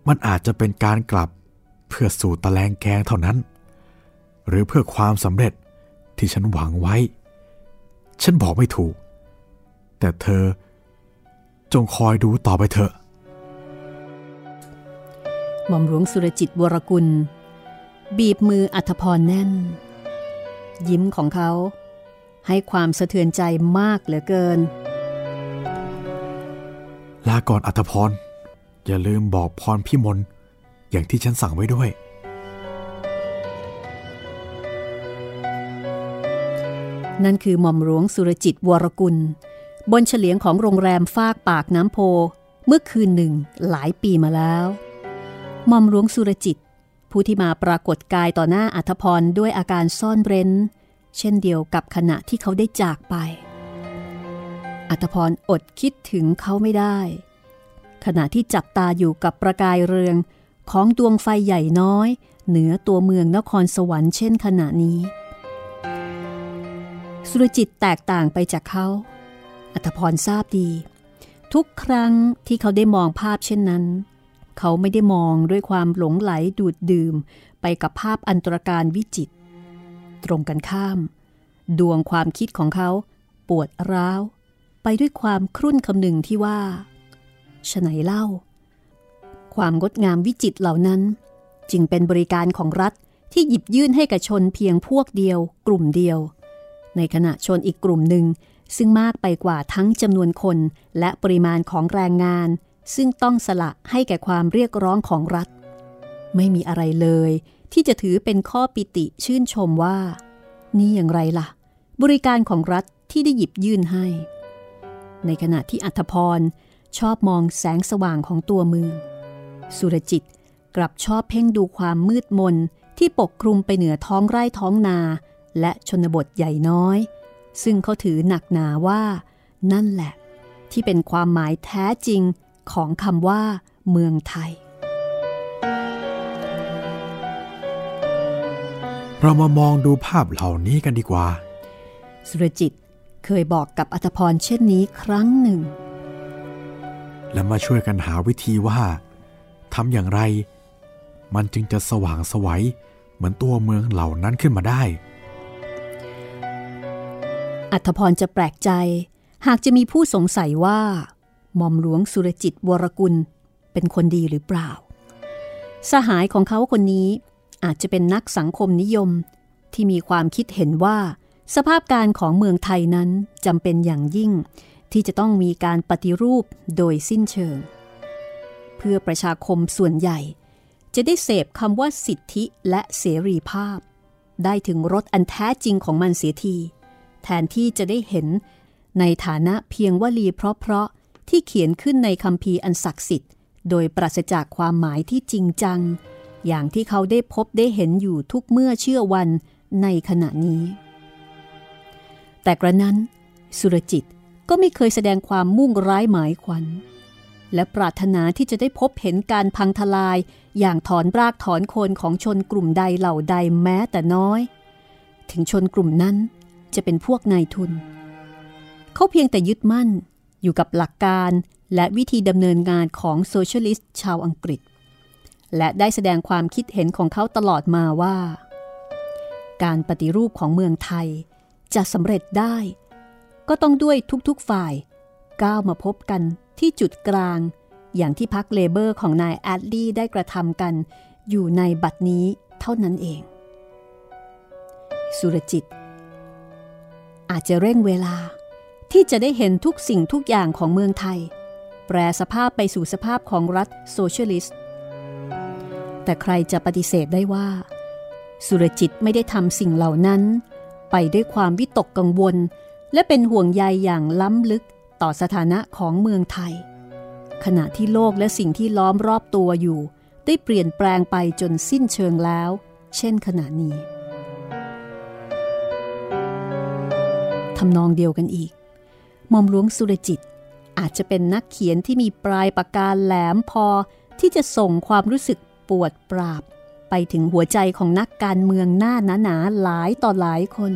Speaker 1: มันอาจจะเป็นการกลับ เพื่อสู่ตะแลงแกงเท่านั้น หรือเพื่อความสำเร็จที่ฉันหวังไว้ ฉันบอกไม่ถูก แต่เธอจงคอยดูต่อไปเถอะ
Speaker 2: หม่อมหลวงสุรจิตวรกุล บีบมืออัธพรแน่น ยิ้มของเขา ให้ความสะเทือนใจมากเหลือเกิน
Speaker 1: ลาก่อนอัธพร อย่าลืมบอกพรพี่มน อย่างที่ฉันสั่งไว้ด้วย
Speaker 2: นั่นคือหม่อมหลวงสุรจิตวรกุล บนเฉลียงของโรงแรมฟากปากน้ำโพ เมื่อคืนหนึ่งหลายปีมาแล้วหม่อมหลวงสุรจิต ผู้ที่มาปรากฏกายต่อหน้าอัธพรด้วยอาการซ่อนเร้น เช่นเดียวกับขณะที่เขาได้จากไป อัธพรอดคิดถึงเขาไม่ได้ ขณะที่จับตาอยู่กับประกายเรือง ของดวงไฟใหญ่น้อย เหนือตัวเมืองนครสวรรค์เช่นขณะนี้ สุรจิตแตกต่างไปจากเขาอัธพรทราบดี ทุกครั้งที่เขาได้มองภาพเช่นนั้น เขาไม่ได้มองด้วยความหลงไหลดูดดื่มไปกับภาพอันตรการวิจิต ตรงกันข้าม ดวงความคิดของเขาปวดร้าว ไปด้วยความครุ่นคำนึงที่ว่าฉไหนเล่า ความงดงามวิจิตเหล่านั้น จึงเป็นบริการของรัฐที่หยิบยื่นให้กับชนเพียงพวกเดียว กลุ่มเดียว ในขณะชนอีกกลุ่มหนึ่ง ซึ่งมากไปกว่าทั้งจำนวนคนและปริมาณของแรงงาน ซึ่งต้องสละให้แก่ความเรียกร้องของรัฐ ไม่มีอะไรเลย ที่จะถือเป็นข้อปิติชื่นชมว่า นี่อย่างไรล่ะ บริการของรัฐที่ได้หยิบยื่นให้ ในขณะที่อัธพรชอบมองแสงสว่างของตัวเมือง สุรจิตกลับชอบเพ่งดูความมืดมนที่ปกคลุมไปเหนือท้องไร่ท้องนา และชนบทใหญ่น้อย ซึ่งเขาถือหนักหนาว่า นั่นแหละ ที่เป็นความหมายแท้จริงของคำว่า เมืองไทย
Speaker 1: เรามามองดูภาพเหล่านี้กันดีกว่า
Speaker 2: สุรจิตเคยบอกกับอัธพรเช่นนี้ครั้งหนึ่ง
Speaker 1: และมาช่วยกันหาวิธีว่า ทำอย่างไร มันจึงจะสว่างสวัยเหมือนตัวเมืองเหล่านั้นขึ้นมาได้
Speaker 2: อัธพรจะแปลกใจ หากจะมีผู้สงสัยว่าหม่อมหลวงสุรจิตวรกุลเป็นคนดีหรือเปล่า สหายของเขาคนนี้อาจจะเป็นนักสังคมนิยมที่มีความคิดเห็นว่า สภาพการของเมืองไทยนั้นจำเป็นอย่างยิ่ง ที่จะต้องมีการปฏิรูปโดยสิ้นเชิง เพื่อประชาคมส่วนใหญ่ จะได้เสพคำว่าสิทธิและเสรีภาพ ได้ถึงรสอันแท้จริงของมันเสียที แทนที่จะได้เห็นในฐานะเพียงวลีเพราะๆที่เขียนขึ้นในคำพีอันศักดิ์สิทธิ์ โดยปราศจากความหมายที่จริงจัง อย่างที่เขาได้พบได้เห็นอยู่ทุกเมื่อเชื่อวันในขณะนี้ แต่กระนั้น สุรจิตก็ไม่เคยแสดงความมุ่งร้ายหมายขวัญ และปรารถนาที่จะได้พบเห็นการพังทลายอย่างถอนรากถอนโคนของชนกลุ่มใดเหล่าใดแม้แต่น้อย ถึงชนกลุ่มนั้นจะเป็นพวกนายทุน เขาเพียงแต่ยึดมั่นอยู่กับหลักการและวิธีดำเนินงานของ socialist ชาวอังกฤษ และได้แสดงความคิดเห็นของเขาตลอดมาว่า การปฏิรูปของเมืองไทยจะสำเร็จได้ ก็ต้องด้วยทุกๆฝ่าย ก้าวมาพบกัน ที่จุดกลาง อย่างที่พรรค Labour ของนายแอดลีย์ได้กระทำกัน อยู่ในบัดนี้เท่านั้นเอง สุรจิต อาจจะเร่งเวลาที่จะได้เห็นทุกสิ่งทุกอย่างของเมืองไทย แปรสภาพไปสู่สภาพของรัฐโซเชียลิสต์ แต่ใครจะปฏิเสธได้ว่า สุรจิตไม่ได้ทำสิ่งเหล่านั้น ไปด้วยความวิตกกังวล และเป็นห่วงใยอย่างล้ำลึก ต่อสถานะของเมืองไทย ขณะที่โลกและสิ่งที่ล้อมรอบตัวอยู่ ได้เปลี่ยนแปลงไปจนสิ้นเชิงแล้ว เช่นขณะนี้ทำนองเดียวกันอีกหมอมหลวงสุรจิต อาจจะเป็นนักเขียนที่มีปลายปากกาแหลมพอที่จะส่งความรู้สึกปวดปราบ ไปถึงหัวใจของนักการเมืองหน้าหนาๆหลายต่อหลายคน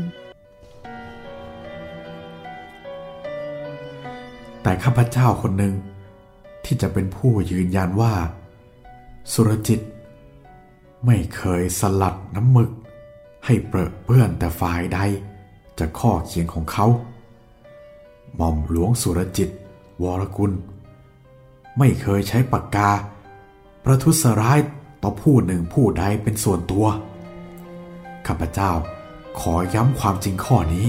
Speaker 1: แต่ข้าพเจ้าคนหนึ่งที่จะเป็นผู้ยืนยันว่า สุรจิต ไม่เคยสลัดน้ำมึก ให้เปรอะเปื้อนแต่ฝ่ายใดจากข้อเขียนของเขาหม่อมหลวงสุรจิต วรกุล ไม่เคยใช้ปากกา ประทุษร้ายต่อผู้หนึ่งผู้ใดเป็นส่วนตัว ข้าพเจ้าขอย้ำความจริงข้อนี้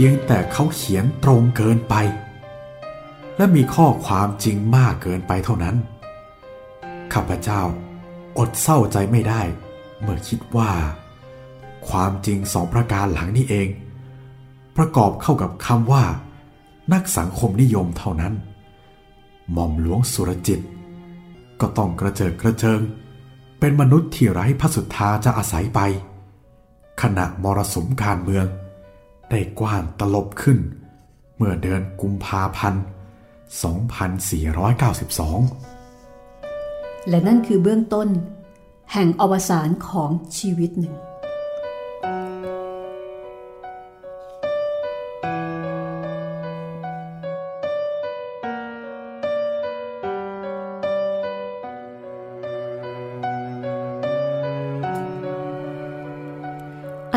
Speaker 1: พียงแต่เขาเขียนตรงเกินไป และมีข้อความจริงมากเกินไปเท่านั้น ข้าพเจ้าอดเศร้าใจไม่ได้ เมื่อคิดว่า ความจริงสองประการหลังนี้เอง ประกอบเข้ากับคำว่า นักสังคมนิยมเท่านั้น หม่อมหลวงสุรจิต ก็ต้องกระเจิดกระเจิง เป็นมนุษย์ที่ไร้พระสุทธาจะอาศัยไป ขณะมรสุมการเมือง ได้กว้านตลบขึ้น เมื่อเดือนกุมภาพันธ์ 2492
Speaker 2: และนั่นคือเบื้องต้น แห่งอวสานของชีวิตหนึ่ง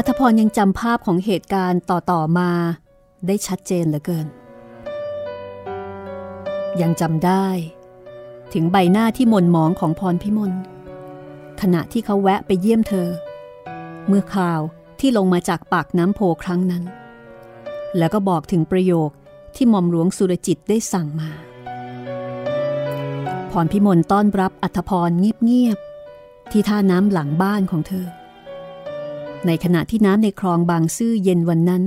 Speaker 2: อัธพรยังจำภาพของเหตุการณ์ต่อๆมา ได้ชัดเจนเหลือเกิน ยังจำได้ ถึงใบหน้าที่มนหมองของพรพิมลขณะที่เขาแวะไปเยี่ยมเธอ เมื่อคราวที่ลงมาจากปากน้ำโพครั้งนั้น แล้วก็บอกถึงประโยคที่หม่อมหลวงสุรจิตได้สั่งมา พรพิมลต้อนรับอัธพรเงียบๆที่ท่าน้ำหลังบ้านของเธอ ในขณะที่น้ำในคลองบางซื่อเย็นวันนั้น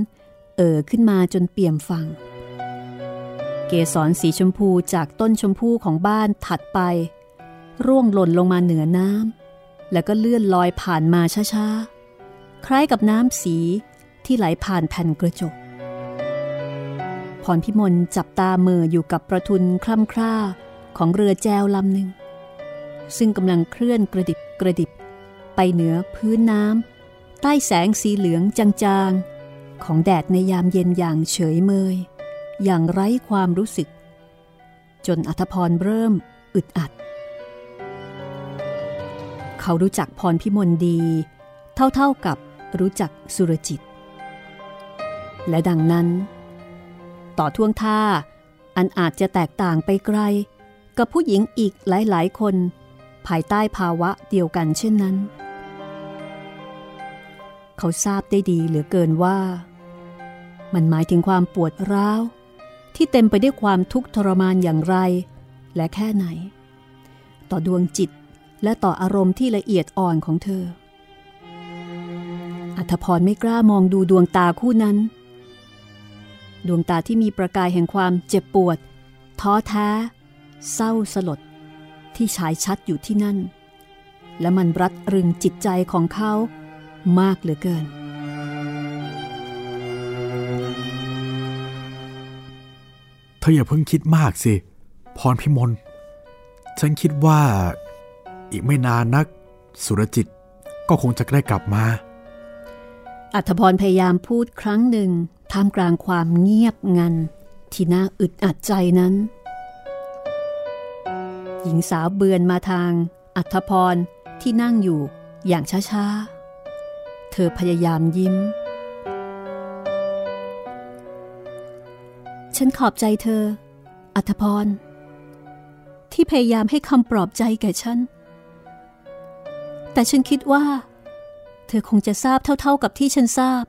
Speaker 2: เอ่อขึ้นมาจนเปี่ยมฝั่ง เกสรสีชมพูจากต้นชมพูของบ้านถัดไป ร่วงหล่นลงมาเหนือน้ำแล้วก็เลื่อนลอยผ่านมาช้าๆ คล้ายกับน้ำสีที่ไหลผ่านแผ่นกระจก พรพิมลจับตาเมืออยู่กับประทุนคล่ำคร่าของเรือแจวลำหนึ่ง ซึ่งกำลังเคลื่อนกระดิบกระดิบ ไปเหนือพื้นน้ำ ใต้แสงสีเหลืองจางๆ ของแดดในยามเย็นอย่างเฉยเมย อย่างไร้ความรู้สึก จนอัธพรเริ่มอึดอัด เขารู้จักพรพิมลดี เท่าๆกับรู้จักสุรจิต และดังนั้น ต่อท่วงท่าอันอาจจะแตกต่างไปไกล กับผู้หญิงอีกหลายๆ คน ภายใต้ภาวะเดียวกันเช่นนั้น เขาทราบได้ดีเหลือเกินว่า มันหมายถึงความปวดร้าว ที่เต็มไปด้วยความทุกข์ทรมานอย่างไร และแค่ไหน ต่อดวงจิตและต่ออารมณ์ที่ละเอียดอ่อนของเธอ อัธพรไม่กล้ามองดูดวงตาคู่นั้น ดวงตาที่มีประกายแห่งความเจ็บปวด ท้อแท้ เศร้าสลด ที่ฉายชัดอยู่ที่นั่น และมันรัดรึงจิตใจของเขา มากเหลือเกิน
Speaker 1: เธออย่าเพิ่งคิดมากสิ พรพิมล ฉันคิดว่าอีกไม่นานนัก สุรจิตก็คงจะได้กลับมา
Speaker 2: อัธพรพยายามพูดครั้งหนึ่งท่ามกลางความเงียบงัน ที่น่าอึดอัดใจนั้น หญิงสาวเบือนมาทาง อัธพรที่นั่งอยู่อย่างช้าๆ เธอพยายามยิ้ม ฉันขอบใจเธอ อัธพร ที่พยายามให้คำปลอบใจแก่ฉัน แต่ฉันคิดว่า เธอคงจะทราบเท่าๆกับที่ฉันทราบ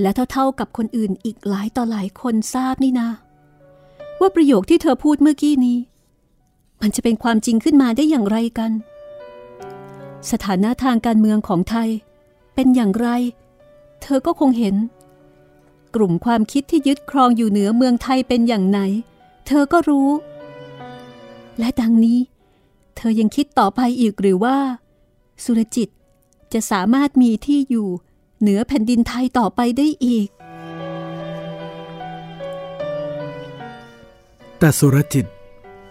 Speaker 2: และเท่าๆกับคนอื่นอีกหลายต่อหลายคนทราบนี่นะ ว่าประโยคที่เธอพูดเมื่อกี้นี้ มันจะเป็นความจริงขึ้นมาได้อย่างไรกันสถานะทางการเมืองของไทย เป็นอย่างไร เธอก็คงเห็น กลุ่มความคิดที่ยึดครองอยู่เหนือเมืองไทยเป็นอย่างไหน เธอก็รู้ และดังนี้ เธอยังคิดต่อไปอีกหรือว่า สุรจิตจะสามารถมีที่อยู่เหนือแผ่นดินไทยต่อไปได้อีก
Speaker 1: แต่สุรจิต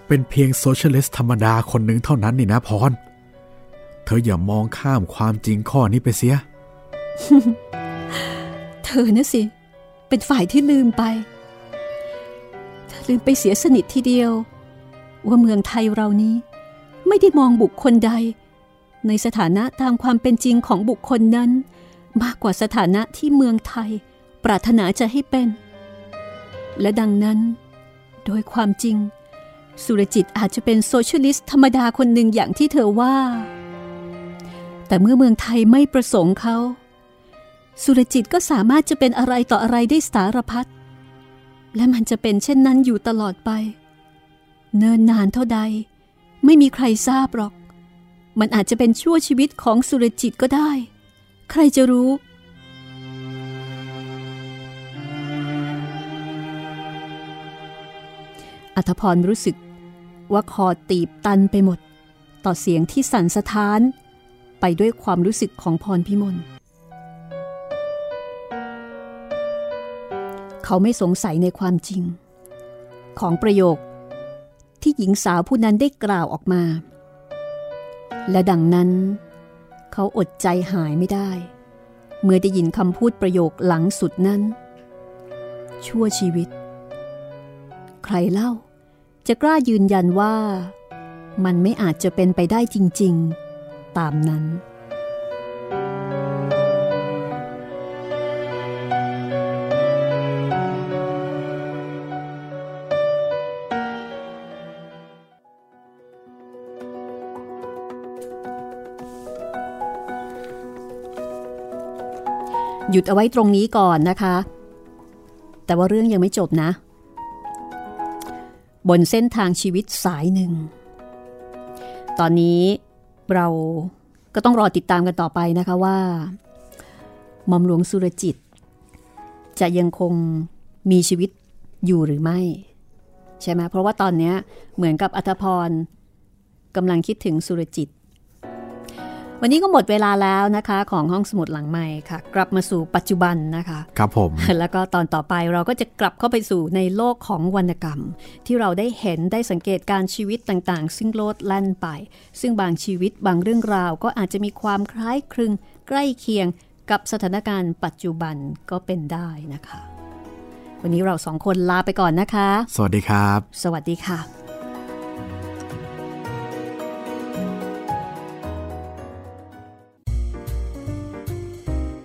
Speaker 1: เป็นเพียงโซเชียลิสต์ธรรมดาคนหนึ่งเท่านั้นนี่นะพร เธออย่ามองข้ามความจริงข้อนี้ไปเสีย
Speaker 2: เธอนะสิ เป็นฝ่ายที่ลืมไป เธอลืมไปเสียสนิททีเดียว ว่าเมืองไทยเรานี้ ไม่ได้มองบุคคลใด ในสถานะตามความเป็นจริงของบุคคลนั้น มากกว่าสถานะที่เมืองไทย ปรารถนาจะให้เป็น และดังนั้น โดยความจริง สุรจิตอาจจะเป็น socialist ธรรมดาคนหนึ่งอย่างที่เธอว่า แต่เมื่อเมืองไทยไม่ประสงค์เขา สุรจิตก็สามารถจะเป็นอะไรต่ออะไรได้สารพัด และมันจะเป็นเช่นนั้นอยู่ตลอดไป เนินนานเท่าใด ไม่มีใครทราบหรอก มันอาจจะเป็นชั่วชีวิตของสุรจิตก็ได้ ใครจะรู้อัธพรรู้สึกว่าคอตีบตันไปหมด ต่อเสียงที่สั่นสะท้าน ไปด้วยความรู้สึกของพรพิมล เขาไม่สงสัยในความจริง ของประโยคที่หญิงสาวผู้นั้นได้กล่าวออกมา และดังนั้น เขาอดใจหายไม่ได้ เมื่อได้ยินคำพูดประโยคหลังสุดนั้น ชั่วชีวิต ใครเล่า จะกล้ายืนยันว่า มันไม่อาจจะเป็นไปได้จริง ๆ ตามนั้น หยุดเอาไว้ตรงนี้ก่อนนะคะ แต่ว่าเรื่องยังไม่จบนะ บนเส้นทางชีวิตสายหนึ่ง ตอนนี้เราก็ต้องรอติดตามกันต่อไปนะคะว่าหม่อมหลวงสุรจิต จะยังคงมีชีวิตอยู่หรือไม่ ใช่ไหมเพราะว่าตอนนี้เหมือนกับอัธพรกำลังคิดถึงสุรจิต วันนี้ก็หมดเวลาแล้วนะคะ ของห้องสมุดหลังใหม่ค่ะ กลับมาสู่ปัจจุบันนะคะ
Speaker 1: ครับผม
Speaker 2: แล้วก็ตอนต่อไปเราก็จะกลับเข้าไปสู่ในโลกของวรรณกรรม ที่เราได้เห็นได้สังเกตการชีวิตต่างๆ ซึ่งโลดแล่นไป ซึ่งบางชีวิตบางเรื่องราว ก็อาจจะมีความคล้ายคลึงใกล้เคียงกับสถานการณ์ปัจจุบันก็เป็นได้นะคะ วันนี้เราสองคนลาไปก่อนนะคะ
Speaker 1: สวัสดีครับ
Speaker 2: สวัสดีค่ะ